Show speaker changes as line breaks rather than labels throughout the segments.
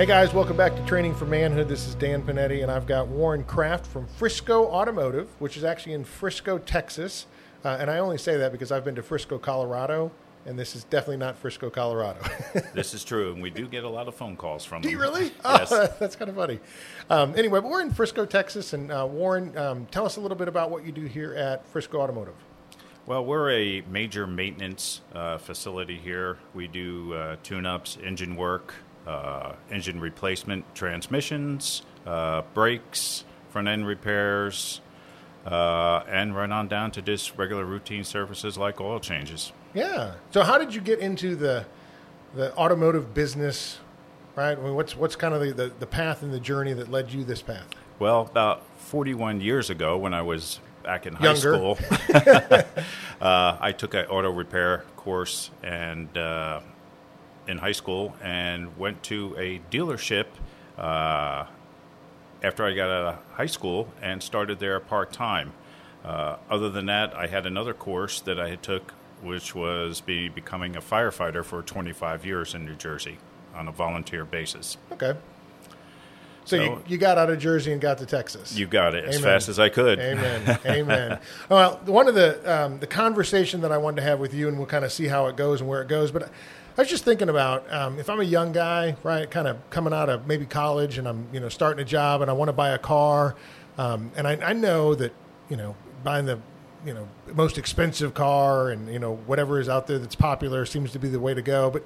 Hey guys, welcome back to Training for Manhood. This is Dan Panetti, and I've got Warren Kraft from Frisco Automotive, which is actually in Frisco, Texas. Uh, and I only say that because I've been to Frisco, Colorado, and this is definitely not Frisco, Colorado.
this is true, and we do get a lot of phone calls from
do
them.
you really?
Yes.
Oh, that's kind of funny. Um, anyway, but we're in Frisco, Texas, and uh, Warren, um, tell us a little bit about what you do here at Frisco Automotive.
Well, we're a major maintenance uh, facility here. We do uh, tune ups, engine work, uh, engine replacement, transmissions, uh, brakes, front end repairs, uh, and right on down to just regular routine services like oil changes.
Yeah. So, how did you get into the the automotive business? Right. I mean, what's what's kind of the, the, the path and the journey that led you this path?
Well, about 41 years ago, when I was back in high school, uh, I took an auto repair course and uh, in high school and went to a dealership uh, after I got out of high school and started there part time. Uh, other than that, I had another course that I had took, which was be becoming a firefighter for 25 years in New Jersey on a volunteer basis.
Okay. So, you,
So-
you got out of Jersey and got to Texas.
You got it as fast as I could.
Amen. Amen. Well, one of the um, the conversation that I wanted to have with you, and we'll kind of see how it goes and where it goes. But I was just thinking about um, if I'm a young guy, right, kind of coming out of maybe college, and I'm you know starting a job, and I want to buy a car, um, and I, I know that you know buying the you know most expensive car and you know whatever is out there that's popular seems to be the way to go. But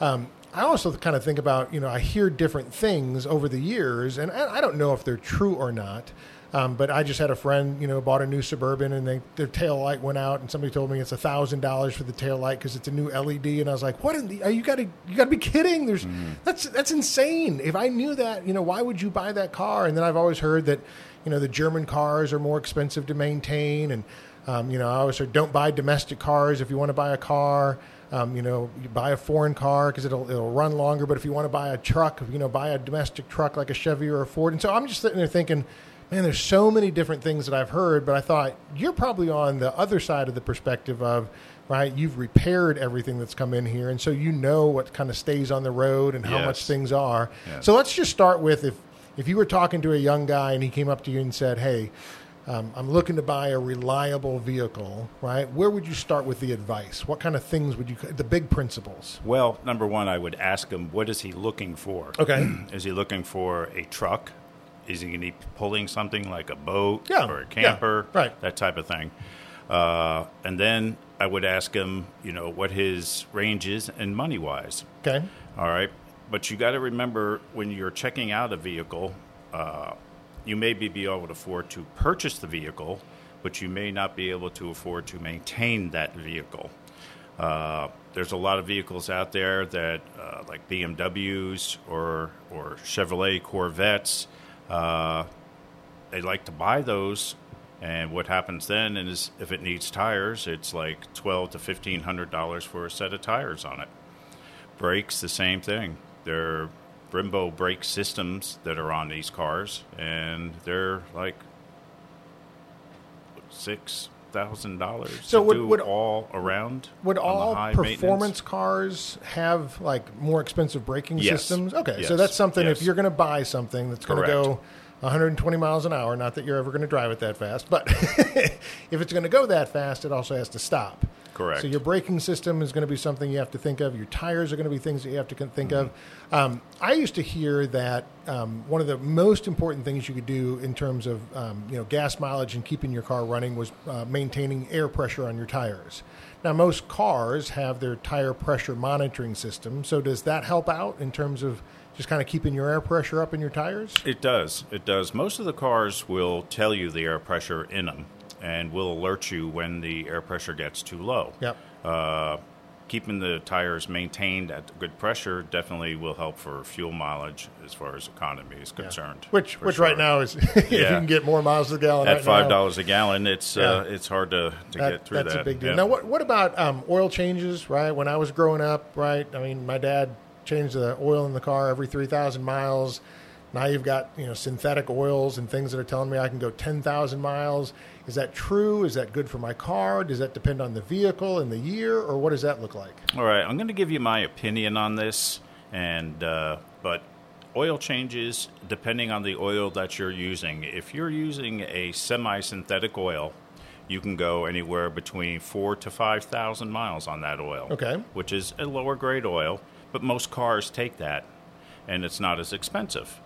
um, I also kind of think about you know I hear different things over the years, and I, I don't know if they're true or not. Um, but I just had a friend, you know, bought a new suburban and they, their tail light went out, and somebody told me it's a thousand dollars for the tail light because it's a new LED, and I was like, "What? In the, are you got to you got to be kidding? There's that's that's insane. If I knew that, you know, why would you buy that car?" And then I've always heard that, you know, the German cars are more expensive to maintain, and um, you know, I always heard don't buy domestic cars if you want to buy a car. Um, you know, you buy a foreign car because it'll it'll run longer. But if you want to buy a truck, you know, buy a domestic truck like a Chevy or a Ford. And so I'm just sitting there thinking, man, there's so many different things that I've heard. But I thought you're probably on the other side of the perspective of right. You've repaired everything that's come in here, and so you know what kind of stays on the road and how
Yes.
much things are.
Yes.
So let's just start with if if you were talking to a young guy and he came up to you and said, hey. Um, I'm looking to buy a reliable vehicle, right? Where would you start with the advice? What kind of things would you, the big principles?
Well, number one, I would ask him, what is he looking for?
Okay.
is he looking for a truck? Is he going to be pulling something like a boat
Yeah,
or a
yeah,
camper?
right.
That type of thing. Uh, and then I would ask him, you know, what his range is and money wise.
Okay.
All right. But you got to remember when you're checking out a vehicle, uh, you may be, be able to afford to purchase the vehicle, but you may not be able to afford to maintain that vehicle. Uh, there's a lot of vehicles out there that, uh, like BMWs or or Chevrolet Corvettes, uh, they like to buy those, and what happens then is if it needs tires, it's like twelve to fifteen hundred dollars for a set of tires on it. Brakes, the same thing. They're Brembo brake systems that are on these cars, and they're like six thousand dollars
So would- would-
all around.
Would all performance cars have like more expensive braking
Yes.
systems? Okay, so that's something. If you're going to buy something that's going to go 120 miles an hour, not that you're ever going to drive it that fast, but if it's going to go that fast, it also has to stop.
Correct.
So your braking system is going to be something you have to think of. Your tires are going to be things that you have to think of.
Mm-hmm.
Um, I used to hear that um, one of the most important things you could do in terms of um, you know gas mileage and keeping your car running was uh, maintaining air pressure on your tires. Now, most cars have their tire pressure monitoring system. So, does that help out in terms of just kind of keeping your air pressure up in your tires?
It does. It does. Most of the cars will tell you the air pressure in them and will alert you when the air pressure gets too low.
Yep.
Uh, keeping the tires maintained at good pressure definitely will help for fuel mileage as far as economy is concerned.
Which, which
sure.
right now is if you can get more miles a gallon
at
right
five dollars a gallon, it's uh, it's hard to, to
that-
get through
that's
that.
a big deal.
Yeah.
Now, what what about um, oil changes? Right, when I was growing up, right, I mean, my dad changed the oil in the car every three thousand miles. Now you've got you know synthetic oils and things that are telling me I can go ten thousand miles. Is that true? Is that good for my car? Does that depend on the vehicle and the year, or what does that look like?
All right, I'm going to give you my opinion on this, and uh, but oil changes depending on the oil that you're using. If you're using a semi-synthetic oil, you can go anywhere between four to five thousand miles on that oil.
Okay.
which is a lower grade oil, but most cars take that, and it's not as expensive.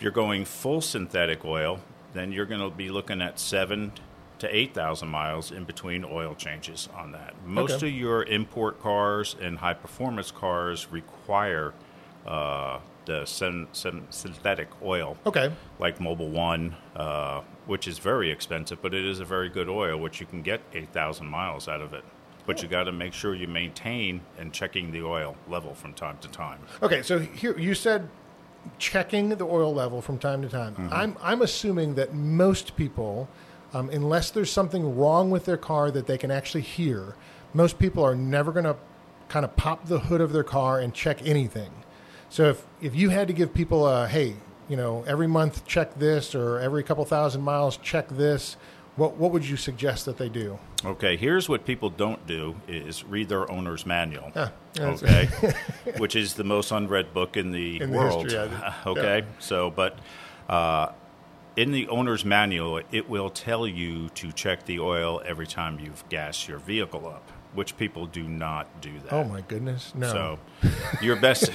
If you're going full synthetic oil, then you're going to be looking at seven to eight thousand miles in between oil changes on that. Most
Okay.
of your import cars and high performance cars require uh, the syn- syn- synthetic oil
Okay,
like Mobil One, uh, which is very expensive, but it is a very good oil, which you can get 8,000 miles out of it. But you got to make sure you maintain and checking the oil level from time to time.
Okay, so here you said checking the oil level from time to time.
Mm-hmm.
I'm I'm assuming that most people, um, unless there's something wrong with their car that they can actually hear, most people are never going to kind of pop the hood of their car and check anything. So if if you had to give people a hey, you know, every month check this or every couple thousand miles check this, what what would you suggest that they do?
Okay, here's what people don't do is read their owner's manual.
Ah, yeah,
okay, which is the most unread book in the
In the
world.
history,
okay,
Yeah.
so but uh, in the owner's manual, it will tell you to check the oil every time you've gassed your vehicle up, which people do not do that.
Oh my goodness, no.
So, your best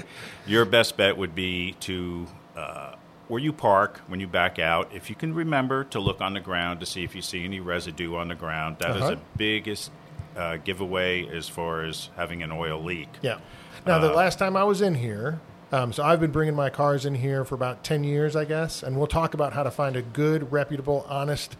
your best bet would be to uh, where you park when you back out. If you can remember to look on the ground to see if you see any residue on the ground, that is
Uh-huh.
the biggest uh, giveaway as far as having an oil leak.
Yeah. Now,
Uh,
the last time I was in here, um, so I've been bringing my cars in here for about 10 years, I guess, and we'll talk about how to find a good, reputable, honest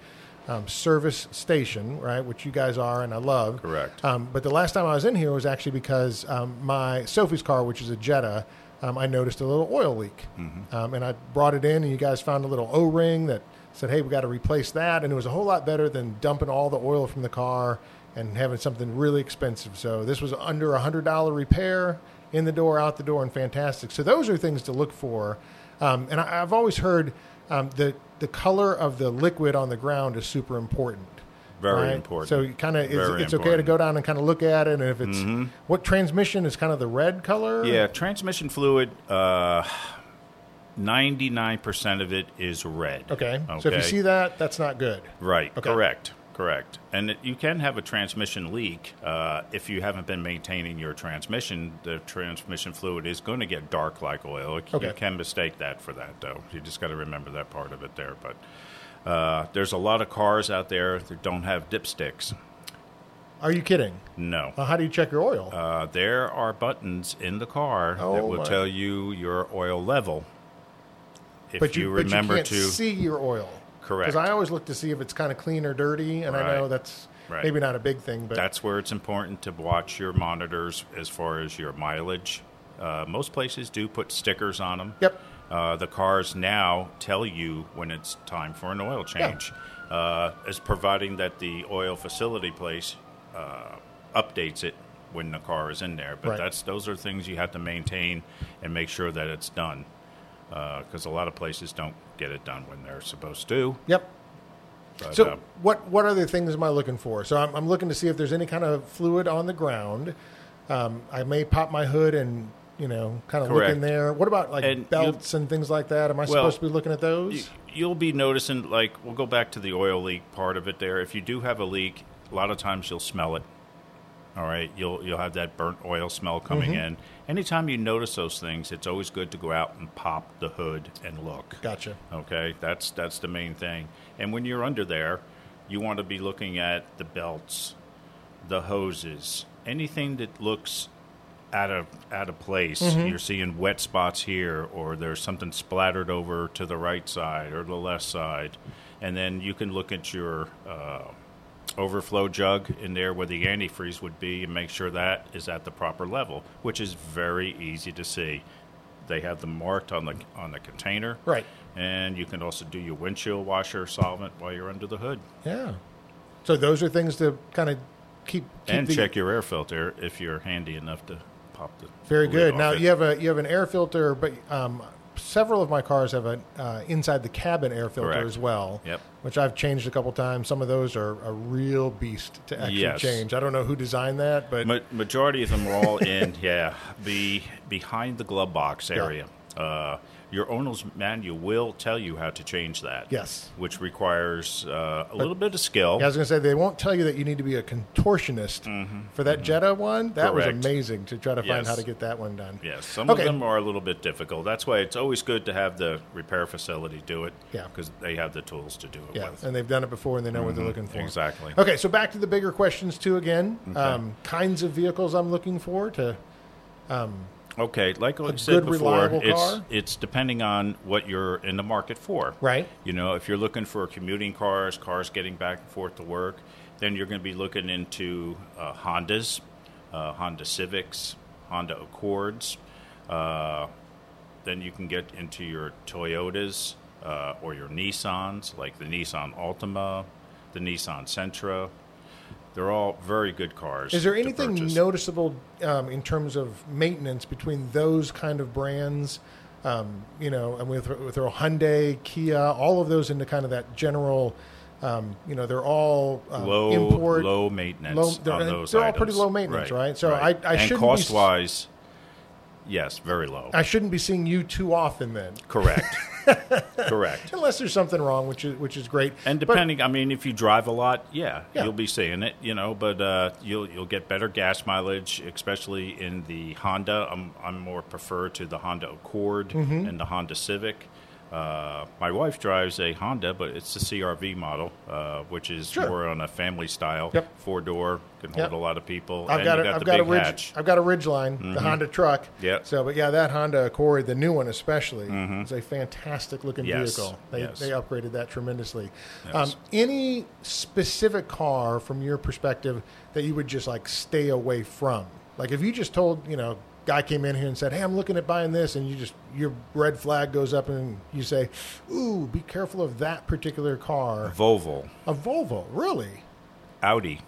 um, service station, right, which you guys are and I love.
Correct.
Um, but the last time I was in here was actually because um, my Sophie's car, which is a Jetta, um, I noticed a little oil leak.
Mm-hmm.
Um, and I brought it in, and you guys found a little O ring that said, hey, we got to replace that. And it was a whole lot better than dumping all the oil from the car and having something really expensive. So this was under a $100 repair, in the door, out the door, and fantastic. So those are things to look for. Um, and I, I've always heard um, the, the color of the liquid on the ground is super important.
Very
right?
important.
So you kind of it's, it's okay to go down and kind of look at it, and if it's what transmission is kind of the red color.
Yeah, transmission fluid. uh, Ninety-nine percent of it is red.
Okay. So if you see that, that's not good.
Right.
Okay.
Correct. Correct. And it, you can have a transmission leak uh, if you haven't been maintaining your transmission. The transmission fluid is going to get dark like oil.
Okay.
You can mistake that for that, though. You just got to remember that part of it there. But uh, there's a lot of cars out there that don't have dipsticks.
Are you kidding?
No.
Well, how do you check your oil?
Uh, there are buttons in the car
Oh,
that will
my.
tell you your oil level. If
but you,
you
but
remember
you can't
to
see your oil.
Correct.
Because I always look to see if it's kind of clean or dirty, and I know that's
Right.
maybe not a big thing, but
That's where it's important to watch your monitors as far as your mileage. Uh, most places do put stickers on them.
Yep.
Uh, the cars now tell you when it's time for an oil change, uh, as providing that the oil facility place uh, updates it when the car is in there. But
Right.
that's those are things you have to maintain and make sure that it's done, because a lot of places don't get it done when they're supposed to.
yep.
But,
So
uh,
what what other things am I looking for? So I'm, I'm looking to see if there's any kind of fluid on the ground. Um, I may pop my hood and you know kind of look in there. What about like
And
belts and things like that? Am I supposed to be looking at those?
You- You'll be noticing, like, we'll go back to the oil leak part of it there. If you do have a leak, a lot of times you'll smell it. All right, you'll you'll have that burnt oil smell coming
Mm-hmm.
in. Anytime you notice those things, it's always good to go out and pop the hood and look.
gotcha.
Okay, that's that's the main thing. And when you're under there, you want to be looking at the belts, the hoses, anything that looks out of out of place. You're seeing wet spots here, or there's something splattered over to the right side or the left side, and then you can look at your uh, overflow jug in there where the antifreeze would be and make sure that is at the proper level, which is very easy to see. They have them marked on the on the container.
Right.
And you can also do your windshield washer solvent while you're under the hood.
Yeah. So those are things to kind of keep, keep
and
the-
check your air filter if you're handy enough to the
Very good. Now
it.
you have a you have an air filter, but um, several of my cars have an uh, inside the cabin air filter
Correct.
as well.
Yep.
Which I've changed a couple times. Some of those are a real beast to actually
Yes.
change. I don't know who designed that, but
Ma- majority of them are all in, yeah, be behind the glove box area. Uh, your owner's manual will tell you how to change that.
Yes.
which requires uh, a little bit of skill.
Yeah, I was going to say they won't tell you that you need to be a contortionist for that Jetta one. That was
Mm-hmm.
Amazing to try to find
Yes.
how to get that one done.
Yes, some
Okay.
of them are a little bit difficult. That's why it's always good to have the repair facility do it.
Yeah.
because they have the tools to do it
Yeah,
with.
and they've done it before and they know what they're looking for.
Mm-hmm. Exactly.
Okay, so back to the bigger questions too. Again, um, kinds of vehicles I'm looking for to.
Okay, like I said
good,
before, it's
car?
it's depending on what you're in the market for.
Right.
You know, if you're looking for commuting cars, cars getting back and forth to work, then you're going to be looking into uh, Hondas, uh, Honda Civics, Honda Accords. Uh, then you can get into your Toyotas uh, or your Nissans, like the Nissan Altima, the Nissan Sentra. They're all very good cars.
Is there anything noticeable um, in terms of maintenance between those kind of brands? Um, you know, and with with their Hyundai, Kia, all of those into kind of that general. Um, you know, they're all um,
low
import.
low maintenance
low- they're-
on those
they're all pretty low maintenance, right? So I- I
and
shouldn't be
cost wise, yes, very low.
I shouldn't be seeing you too often then,
Correct. Correct.
unless there's something wrong, which is which is great.
And
But-
depending, I mean, if you drive a lot, yeah,
Yeah.
you'll be seeing it, you know. But uh, you'll you'll get better gas mileage, especially in the Honda. I'm I'm more prefer to the Honda Accord
Mm-hmm.
and the Honda Civic. Uh, my wife drives a Honda, but it's the CRV model, uh, which is
Sure.
more on a family style,
Yep.
four door, can hold
Yep.
a lot of people.
I've got, a, I've got a ridge,
hatch.
I've got a Ridgeline, the Honda truck.
Yep.
So, but yeah, that Honda Accord, the new one especially, is a fantastic looking
Yes.
vehicle. They
Yes.
they upgraded that tremendously.
Yes.
Um, any specific car from your perspective that you would just like stay away from? Like if you just told you know. Guy came in here and said, "Hey, I'm looking at buying this," and you just your red flag goes up, and you say, "Ooh, be careful of that particular car."
Volvo,
A Volvo, really,
Audi,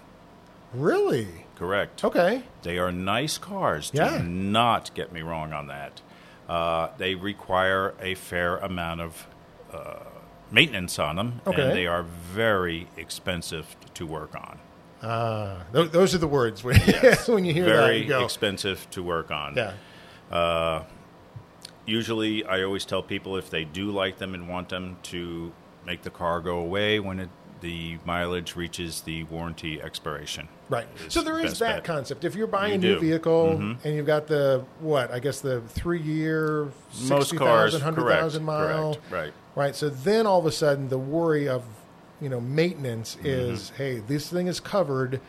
really?
correct.
Okay,
They are nice cars.
Yeah.
Do not get me wrong on that. Uh, they require a fair amount of uh, maintenance on them,
Okay.
and they are very expensive to work on.
Uh, th- those are the words when, when you hear that.
Very expensive to work on.
yeah,
Usually, I always tell people if they do like them and want them to make the car go away when it, the mileage reaches the warranty expiration.
right. So there is that
bet.
concept. If you're buying
You
a new
do. Mm-hmm.
vehicle and you've got the what? I guess the three year,
Most cars,
60,000, 100,000 mile.
correct, right.
Right. So then all of a sudden the worry of you know maintenance
Mm-hmm.
is hey this thing is covered.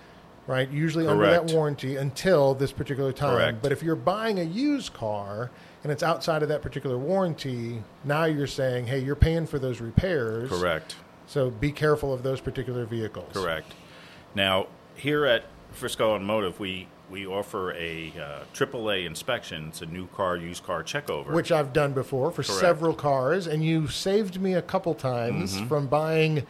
Right, usually under that warranty until this particular time.
Correct.
But if you're buying a used car and it's outside of that particular warranty, now you're saying, hey, you're paying for those repairs.
Correct.
So be careful of those particular vehicles.
Correct. Now, here at Frisco Automotive, we, we offer a uh, AAA inspection. It's a new car, used car checkover.
Which I've done before for
Correct.
several cars, and you saved me a couple times
Mm-hmm.
from buying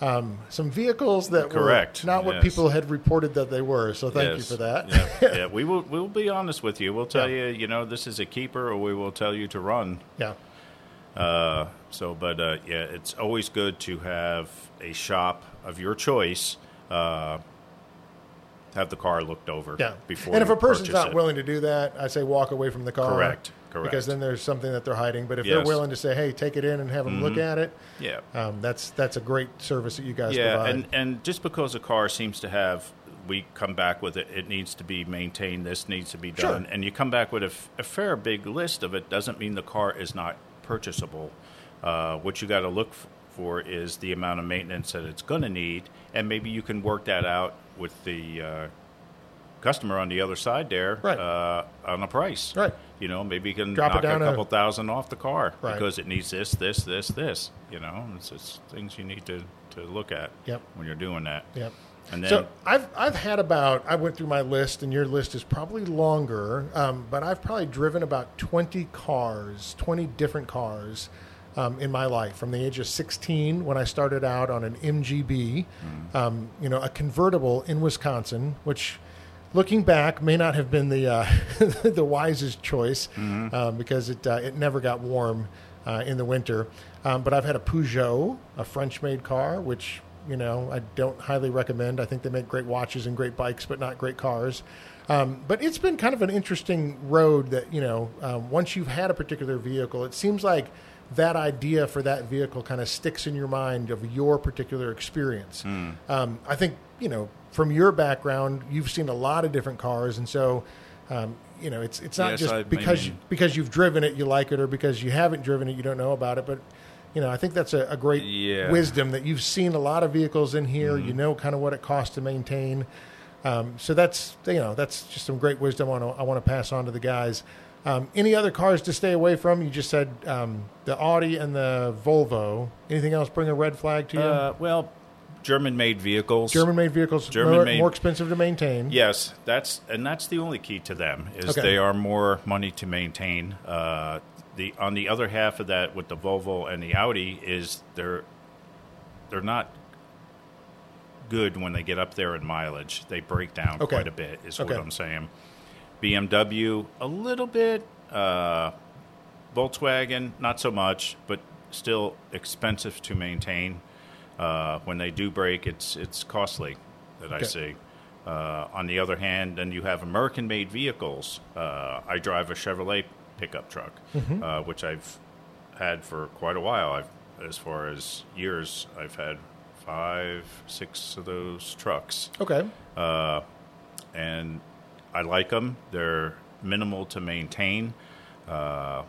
um, some vehicles that
Correct.
were not what
Yes.
people had reported that they were. So thank you for that.
yeah, yeah. We will we'll be honest with you. We'll tell
Yeah.
you, you know, this is a keeper, or we will tell you to run.
yeah.
Uh, so, but uh, yeah, it's always good to have a shop of your choice. Uh, have the car looked over.
Yeah.
Before.
and if a person's not
it.
willing to do that, I say walk away from the car.
Correct. Correct.
Because then there's something that they're hiding. But if they're
Mm-hmm.
willing to say, "Hey, take it in and have them look at it,"
yeah.
um, that's that's a great service that you guys
Yeah,
provide.
and and just because a car seems to have, we come back with it. It needs to be maintained. This needs to be
Sure.
done, and you come back with a, f- a fair big list of it. Doesn't mean the car is not purchasable. Uh, what you got to look f- for is the amount of maintenance that it's going to need, and maybe you can work that out with the uh, customer on the other side there
Right.
uh, on the price.
Right.
You know, maybe you can
Drop
knock a
a-
couple thousand off the car
Right.
because it needs this, this, this, this. You know, it's, it's things you need to, to look at
Yep.
when you're doing that.
Yep.
And then
So I've I've had about I went through my list and your list is probably longer, um, but I've probably driven about twenty cars, twenty different cars. Um, in my life, from the age of 16, when I started out on an MGB, um, you know, a convertible in Wisconsin, which, looking back, may not have been the uh, the wisest choice um, because it uh, it never got warm uh, in the winter. Um, but I've had a Peugeot, a French-made car, which you know I don't highly recommend. I think they make great watches and great bikes, but not great cars. Um, but it's been kind of an interesting road that you know um, once you've had a particular vehicle, it seems like that idea for that vehicle kind of sticks in your mind of your particular experience. Um, I think you know from your background, you've seen a lot of different cars, and so. Um, you know, it's it's not
Yes,
just
I-
because
mean-
because you've driven it, you like it, or because you haven't driven it, you don't know about it. But you know, I think that's a, a great
Yeah.
wisdom that you've seen a lot of vehicles in here. You know, kind of what it costs to maintain. Um, so that's you know that's just some great wisdom I want to, I want to pass on to the guys. Um, any other cars to stay away from? You just said um, the Audi and the Volvo. Anything else bring a red flag to you?
uh, well, German-made vehicles.
German-made vehicles more,
German-made-
more expensive to maintain.
Yes, that's and that's the only key to them is
Okay.
they are more money to maintain. Uh, the on the other half of that with the Volvo and the Audi is they're they're not good when they get up there in mileage. They break down
Okay.
quite a bit. Is
Okay.
what I'm saying. BMW a little bit. Uh, Volkswagen not so much, but still expensive to maintain. Uh, when they do break, it's it's costly that I
Okay.
see. Uh, on the other hand, then you have American-made vehicles. Uh, I drive a Chevrolet pickup truck,
Mm-hmm.
uh, which I've had for quite a while. I've, as far as years, I've had five, six of those trucks
Okay.
and I like them. They're minimal to maintain, uh,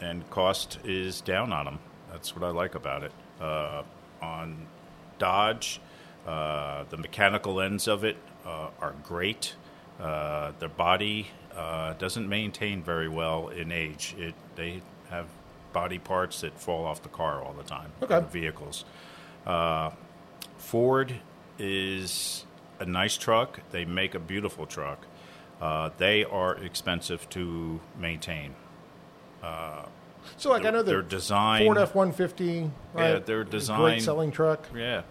and cost is down on them. That's what I like about it. Uh, on Dodge, uh, the mechanical ends of it uh, are great. Uh, their body uh, doesn't maintain very well in age. It they have body parts that fall off the car all the time.
Okay.
the vehicles. Uh, Ford is a nice truck. They make a beautiful truck. Uh, they are expensive to maintain.
So, like, I know
Their
the
design-
Ford F one fifty.
Yeah, their
great selling truck.
Yeah,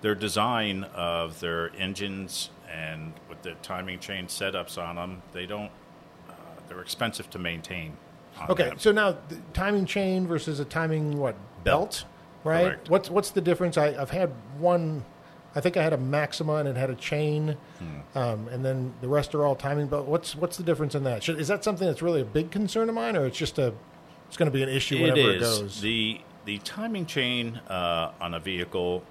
their design of their engines and with the timing chain setups on them, they don't. Uh, they're expensive to maintain.
Okay,
them.
so now the timing chain versus a timing what belt,
Belt.
right?
Correct.
What's what's the difference? I, I've had one. I think I had a Maxima and it had a chain,
Hmm.
um, and then the rest are all timing belt. What's what's the difference in that? Should, is that something that's really a big concern of mine, or it's just a it's going to be an issue
It
whenever it
is.
goes?
The the timing chain uh, on a vehicle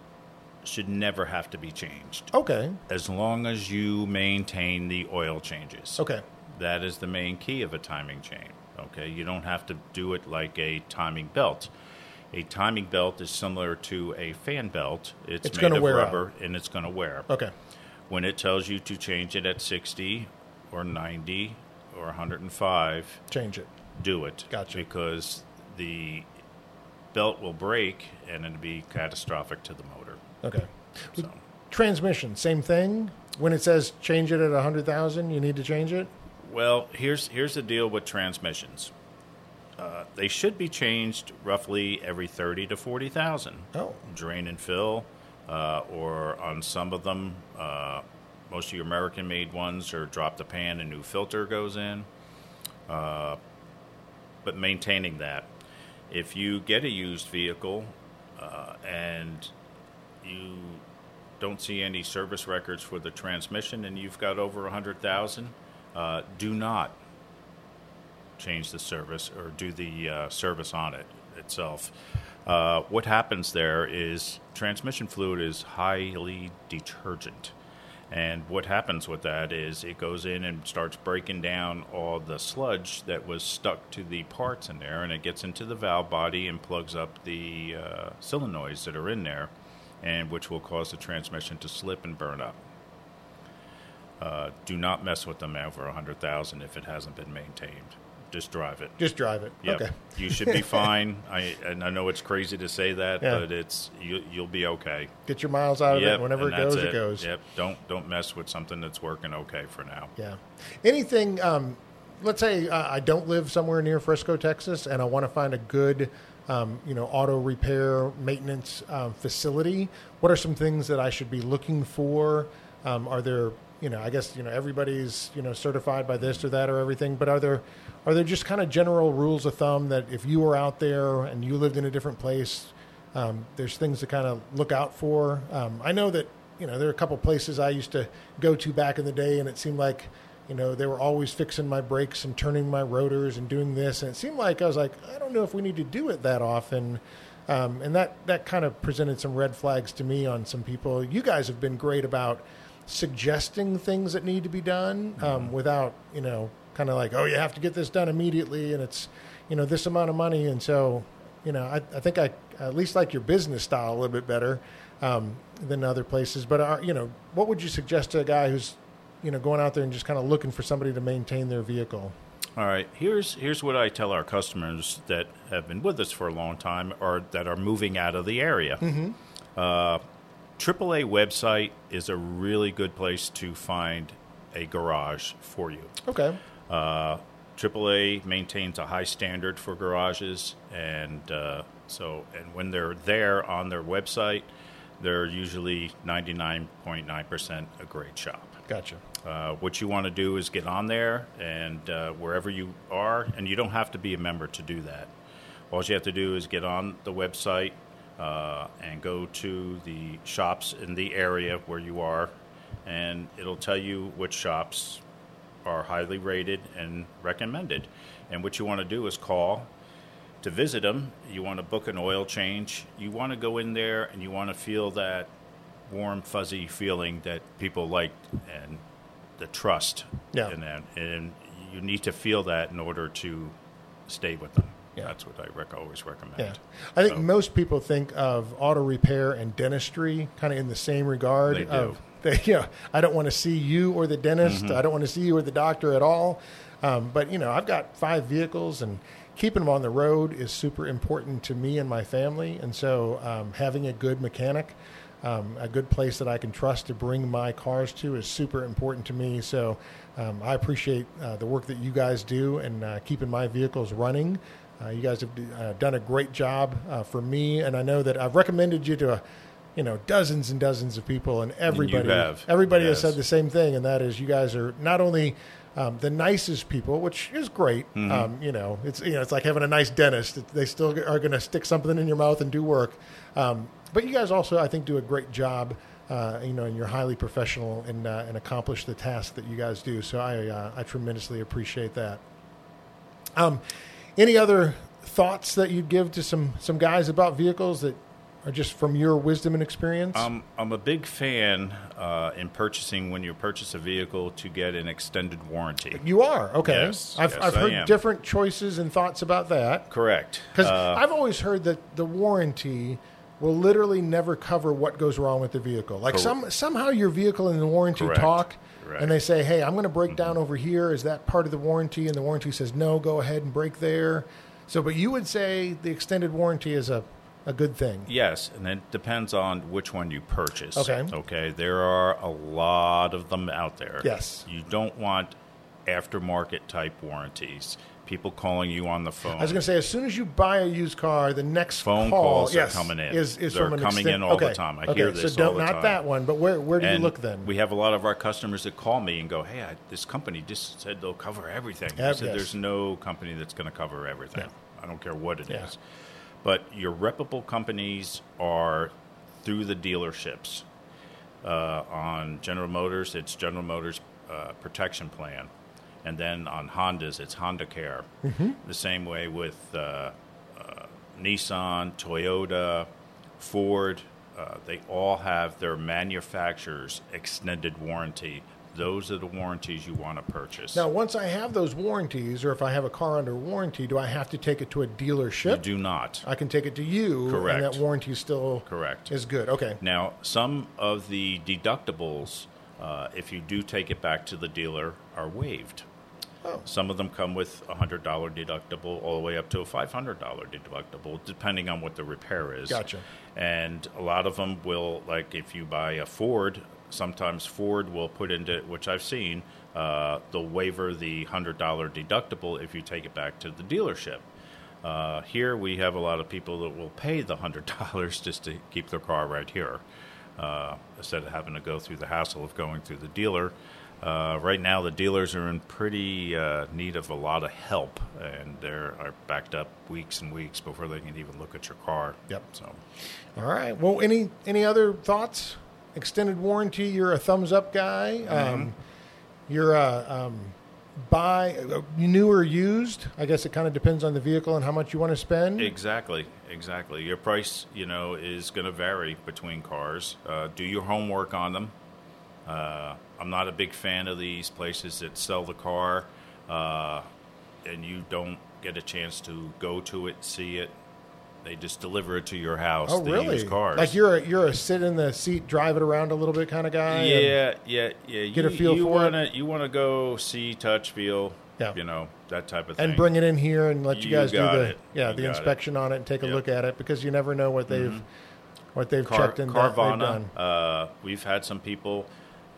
should never have to be changed
okay,
as long as you maintain the oil changes.
okay,
That is the main key of a timing chain. Okay, you don't have to do it like a timing belt. A timing belt is similar to a fan belt. It's,
It's
made of
wear out.
rubber and it's going to wear.
okay,
When it tells you to change it at 60 or 90 or 105,
change it.
do it.
Gotcha.
Because the belt will break and it'll be catastrophic to the motor.
Okay,
So.
transmission, same thing. When it says change it at a hundred thousand, you need to change it.
Well, here's here's the deal with transmissions. Uh, they should be changed roughly every thirty to forty thousand.
Oh.
Drain and fill, uh, or on some of them, uh, most of your American-made ones are drop the pan, a new filter goes in. Uh, but maintaining that, if you get a used vehicle uh, and you don't see any service records for the transmission and you've got over a hundred thousand, uh, do not change the service or do the uh, service on it itself. Uh, what happens there is transmission fluid is highly detergent. And what happens with that is it goes in and starts breaking down all the sludge that was stuck to the parts in there, and it gets into the valve body and plugs up the uh, solenoids that are in there, and which will cause the transmission to slip and burn up. Uh, do not mess with them over 100,000 if it hasn't been maintained. Just drive it.
Just drive it.
Yep.
Okay.
you should be fine. I and I know it's crazy to say that,
Yeah.
but it's you, you'll be okay.
Get your miles out of
Yep,
it. Whenever it goes,
that's
it. goes.
Yep. Don't don't mess with something that's working okay for now.
Yeah. Anything, um, let's say uh, I don't live somewhere near Frisco, Texas, and I want to find a good, um, you know, auto repair maintenance um, facility. What are some things that I should be looking for? Um, are there, you know, I guess you know everybody's you know certified by this or that or everything, but are there are there just kind of general rules of thumb that if you were out there and you lived in a different place, um, there's things to kind of look out for. Um, I know that you know there are a couple places I used to go to back in the day, and it seemed like you know they were always fixing my brakes and turning my rotors and doing this, and it seemed like I was like I don't know if we need to do it that often. Um, and that, that kind of presented some red flags to me on some people. You guys have been great about suggesting things that need to be done um, without, you know, kind of like, oh, you have to get this done immediately, and it's, you know, this amount of money. And so, you know, I, I think I at least like your business style a little bit better um, than other places. But, uh, you know, what would you suggest to a guy who's, you know, going out there and just kind of looking for somebody to maintain their vehicle?
All right. Here's here's what I tell our customers that have been with us for a long time or that are moving out of the area.
Mm-hmm.
Uh, AAA website is a really good place to find a garage for you.
Okay.
Uh, AAA maintains a high standard for garages, and uh, so and when they're there on their website, they're usually ninety nine point nine percent a great shop.
Gotcha.
Uh, what you want to do is get on there and uh, wherever you are, and you don't have to be a member to do that. All you have to do is get on the website uh, and go to the shops in the area where you are, and it'll tell you which shops are highly rated and recommended. And what you want to do is call to visit them. You want to book an oil change. You want to go in there and you want to feel that warm, fuzzy feeling that people like and the trust
Yeah.
in that. And you need to feel that in order to stay with them.
Yeah.
That's what I rec- always recommend.
Yeah, I think
So-
most people think of auto repair and dentistry kind of in the same regard.
They do.
Of they, you know, I don't want to see you or the dentist.
Mm-hmm.
I don't want to see you or the doctor at all. Um, but you know, I've got five vehicles, and keeping them on the road is super important to me and my family. And so, um, having a good mechanic. Um, a good place that I can trust to bring my cars to is super important to me. So um, I appreciate uh, the work that you guys do and uh, keeping my vehicles running. Uh, you guys have uh, done a great job uh, for me, and I know that I've recommended you to, uh, you know, dozens and dozens of people, and everybody, everybody has said the same thing, and that is you guys are not only um, the nicest people, which is great.
Mm-hmm.
Um, you know, it's you know, it's like having a nice dentist. They still are going to stick something in your mouth and do work. Um, but you guys also, I think, do a great job. Uh, you know, and you're highly professional and uh, and accomplish the task that you guys do. So I uh, I tremendously appreciate that. Um, any other thoughts that you'd give to some some guys about vehicles that are just from your wisdom and experience?
Um, I'm a big fan uh, in purchasing when you purchase a vehicle to get an extended warranty.
you are okay.
Yes,
I've
yes,
I've heard different choices and thoughts about that
Correct.
because
Uh,
I've always heard that the warranty will literally never cover what goes wrong with the vehicle. Like
Correct.
some somehow your vehicle and the warranty
Correct.
talk.
Right. Mm-hmm.
And they say, "Hey, I'm going to break down over here. Is that part of the warranty?" And the warranty says, "No, go ahead and break there." So, but you would say the extended warranty is a, a good thing.
Yes, and it depends on which one you purchase.
Okay.
Okay. There are a lot of them out there.
Yes.
You don't want aftermarket type warranties. People calling you on the phone.
I was going to say, as soon as you buy a used car, the next
Phone
call,
calls are
yes,
coming in.
Is, is
They're
from
coming
extent-
in all the time. I
okay.
hear this
So don't
all the
not
time.
that one, but where where do you look then?
We have a lot of our customers that call me and go, "Hey, I, this company just said they'll cover everything." I said,
yes.
"There's no company that's going to cover everything.
Yeah.
I don't care what it is."
Yeah.
But your reputable companies are through the dealerships. Uh, on General Motors, it's General Motors uh, Protection Plan, and then on Hondas, it's Honda Care.
Mm-hmm.
The same way with uh, uh, Nissan, Toyota, Ford. Uh, they all have their manufacturer's extended warranty. Those are the warranties you want to purchase.
now, once I have those warranties, or if I have a car under warranty, do I have to take it to a dealership?
you do not.
I can take it to you,
Correct.
and that warranty still
Correct.
is good. Okay.
Now, some of the deductibles, uh, if you do take it back to the dealer, are waived.
Oh.
Some of them come with a hundred dollar deductible, all the way up to a five hundred dollar deductible, depending on what the repair is.
Gotcha.
And a lot of them will, like, if you buy a Ford, sometimes Ford will put into which I've seen, uh, they'll waiver the hundred dollar deductible if you take it back to the dealership. Uh, here we have a lot of people that will pay the hundred dollars just to keep their car right here, instead of having to go through the hassle of going through the dealer. Uh, right now, the dealers are in pretty uh, need of a lot of help, and they're backed up weeks and weeks before they can even look at your car.
Yep.
So,
All right. Well, any any other thoughts? Extended warranty. You're a thumbs up guy. Um, you're a um, buy uh, new or used. I guess it kind of depends on the vehicle and how much you want to spend.
Exactly, exactly. Your price, you know, is going to vary between cars. Uh, do your homework on them. Uh, I'm not a big fan of these places that sell the car, uh, and you don't get a chance to go to it, see it. They just deliver it to your house.
oh,
the
really?
used cars.
Like you're a, you're a sit in the seat, drive it around a little bit kind of guy.
Yeah, yeah, yeah.
Get a
you,
feel
you
for
wanna, You want to go see, touch, feel.
Yeah.
You know that type of thing.
and bring it in here and let you,
You
guys do the
it.
yeah
You
the
got it.
inspection on it and take a
Yep. Mm-hmm.
look at it because you never know what they've what they've
Car-
checked and that they've
Carvana.
done
Uh, we've had some people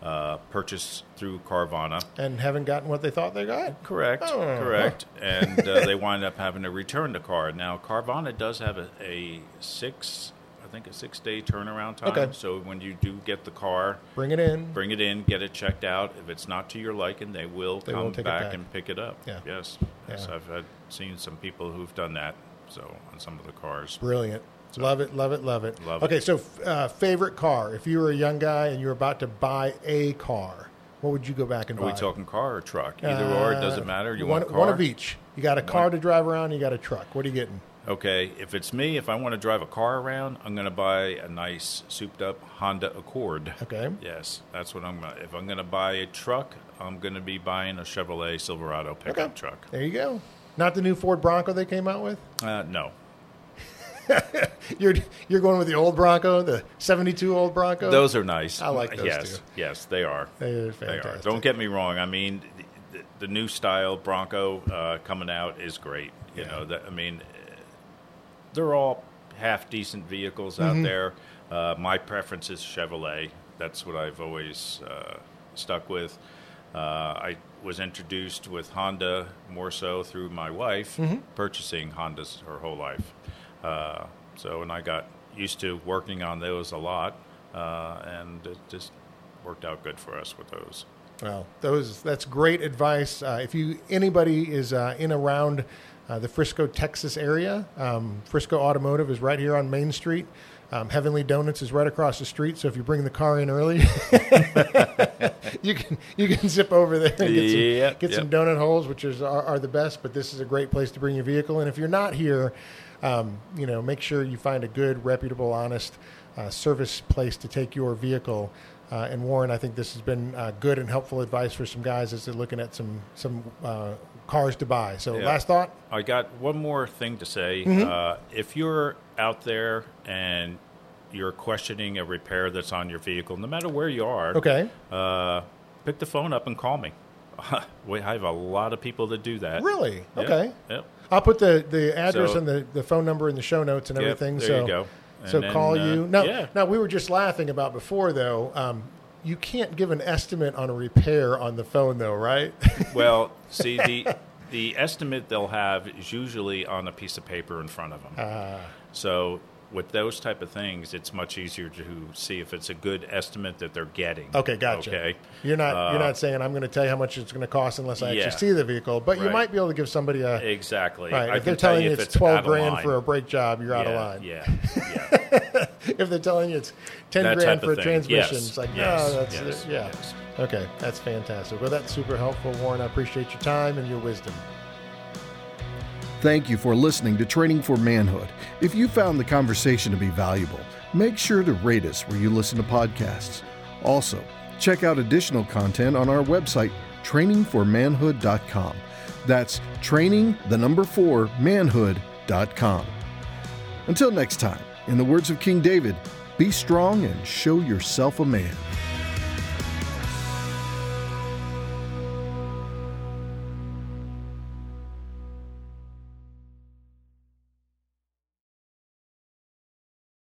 uh, purchase through Carvana.
and haven't gotten what they thought they got.
Correct,
Oh.
correct. and uh, they wind up having to return the car. Now, Carvana does have a, a six, I think, a six day turnaround time.
Okay.
So when you do get the car,
Bring it in.
bring it in, get it checked out. If it's not to your liking, they will
They
come
will take it
back,
back.
and pick it up.
Yeah.
Yes, yes.
Yeah.
I've had, seen some people who've done that. So on some of the cars.
Brilliant. Love it, love it, love it.
Love it.
okay, so uh, favorite car. If you were a young guy and you were about to buy a car, what would you go back and
Are
buy?
we talking car or truck? Either or, it doesn't
Uh,
matter. You
one,
want a car?
one of each. You got a car to drive around. You got a truck. What are you getting?
Okay, if it's me, if I want to drive a car around, I'm going to buy a nice souped up Honda Accord.
Okay.
Yes, that's what I'm going to. If I'm going to buy a truck, I'm going to be buying a Chevrolet Silverado pickup
Okay.
truck.
There you go. Not the new Ford Bronco they came out with.
Uh, no.
You're you're going with the old Bronco, the '72 old Bronco.
Those are nice.
I like those
yes,
too.
Yes, they are.
They are
They are.
fantastic.
Don't get me wrong. I mean, the, the, the new style Bronco uh, coming out is great. You
Yeah.
know, that, I mean, they're all half decent vehicles
Mm-hmm.
out there. Uh, my preference is Chevrolet. That's what I've always uh, stuck with. Uh, I was introduced with Honda more so through my wife
Mm-hmm.
purchasing Hondas her whole life. Uh, so, and I got used to working on those a lot, uh, and it just worked out good for us with those.
Well, those that's great advice. Uh, if you anybody is uh, in around uh, the Frisco, Texas area, um, Frisco Automotive is right here on Main Street. Um, Heavenly Donuts is right across the street. So if you bring the car in early, you can you can zip over there and get some
Yep,
get some donut holes, which is are, are the best. But this is a great place to bring your vehicle. And if you're not here, um, you know, make sure you find a good, reputable, honest uh, service place to take your vehicle. Uh, and Warren, I think this has been uh, good and helpful advice for some guys as they're looking at some some uh, cars to buy. So,
Yeah.
last thought.
I got one more thing to say.
Mm-hmm.
Uh, if you're out there and you're questioning a repair that's on your vehicle, no matter where you are,
Okay.
uh, pick the phone up and call me. we have a lot of people that do that.
Really?
Yep,
Okay.
Yep.
I'll put the, the address
So-
and the, the phone number in the show notes and
Yep,
everything.
there
so
you go.
so
then,
call
uh,
you. No,
yeah.
no, we were just laughing about before though. Um, you can't give an estimate on a repair on the phone though, right?
Well, see the the estimate they'll have is usually on a piece of paper in front of them.
Ah.
so with those type of things, it's much easier to see if it's a good estimate that they're getting.
Okay, gotcha.
Okay.
You're not you're
Uh,
not saying I'm going to tell you how much it's going to cost unless I
Yeah.
actually see the vehicle, but you might be able to give somebody a
Exactly.
right.
I
if they're telling you
if
it's, 12 grand
line.
for a brake job, you're out of line.
Yeah. Yeah.
If they're telling you it's 10
That
grand for a transmission,
Yes,
it's like
yes,
no, that's
yes,
yeah.
yes.
Okay, that's fantastic. Well, that's super helpful, Warren. I appreciate your time and your wisdom.
Thank you for listening to Training for Manhood. If you found the conversation to be valuable, make sure to rate us where you listen to podcasts. Also, check out additional content on our website, trainingformanhood.com. That's training, the number four, manhood.com. Until next time, in the words of King David, be strong and show yourself a man.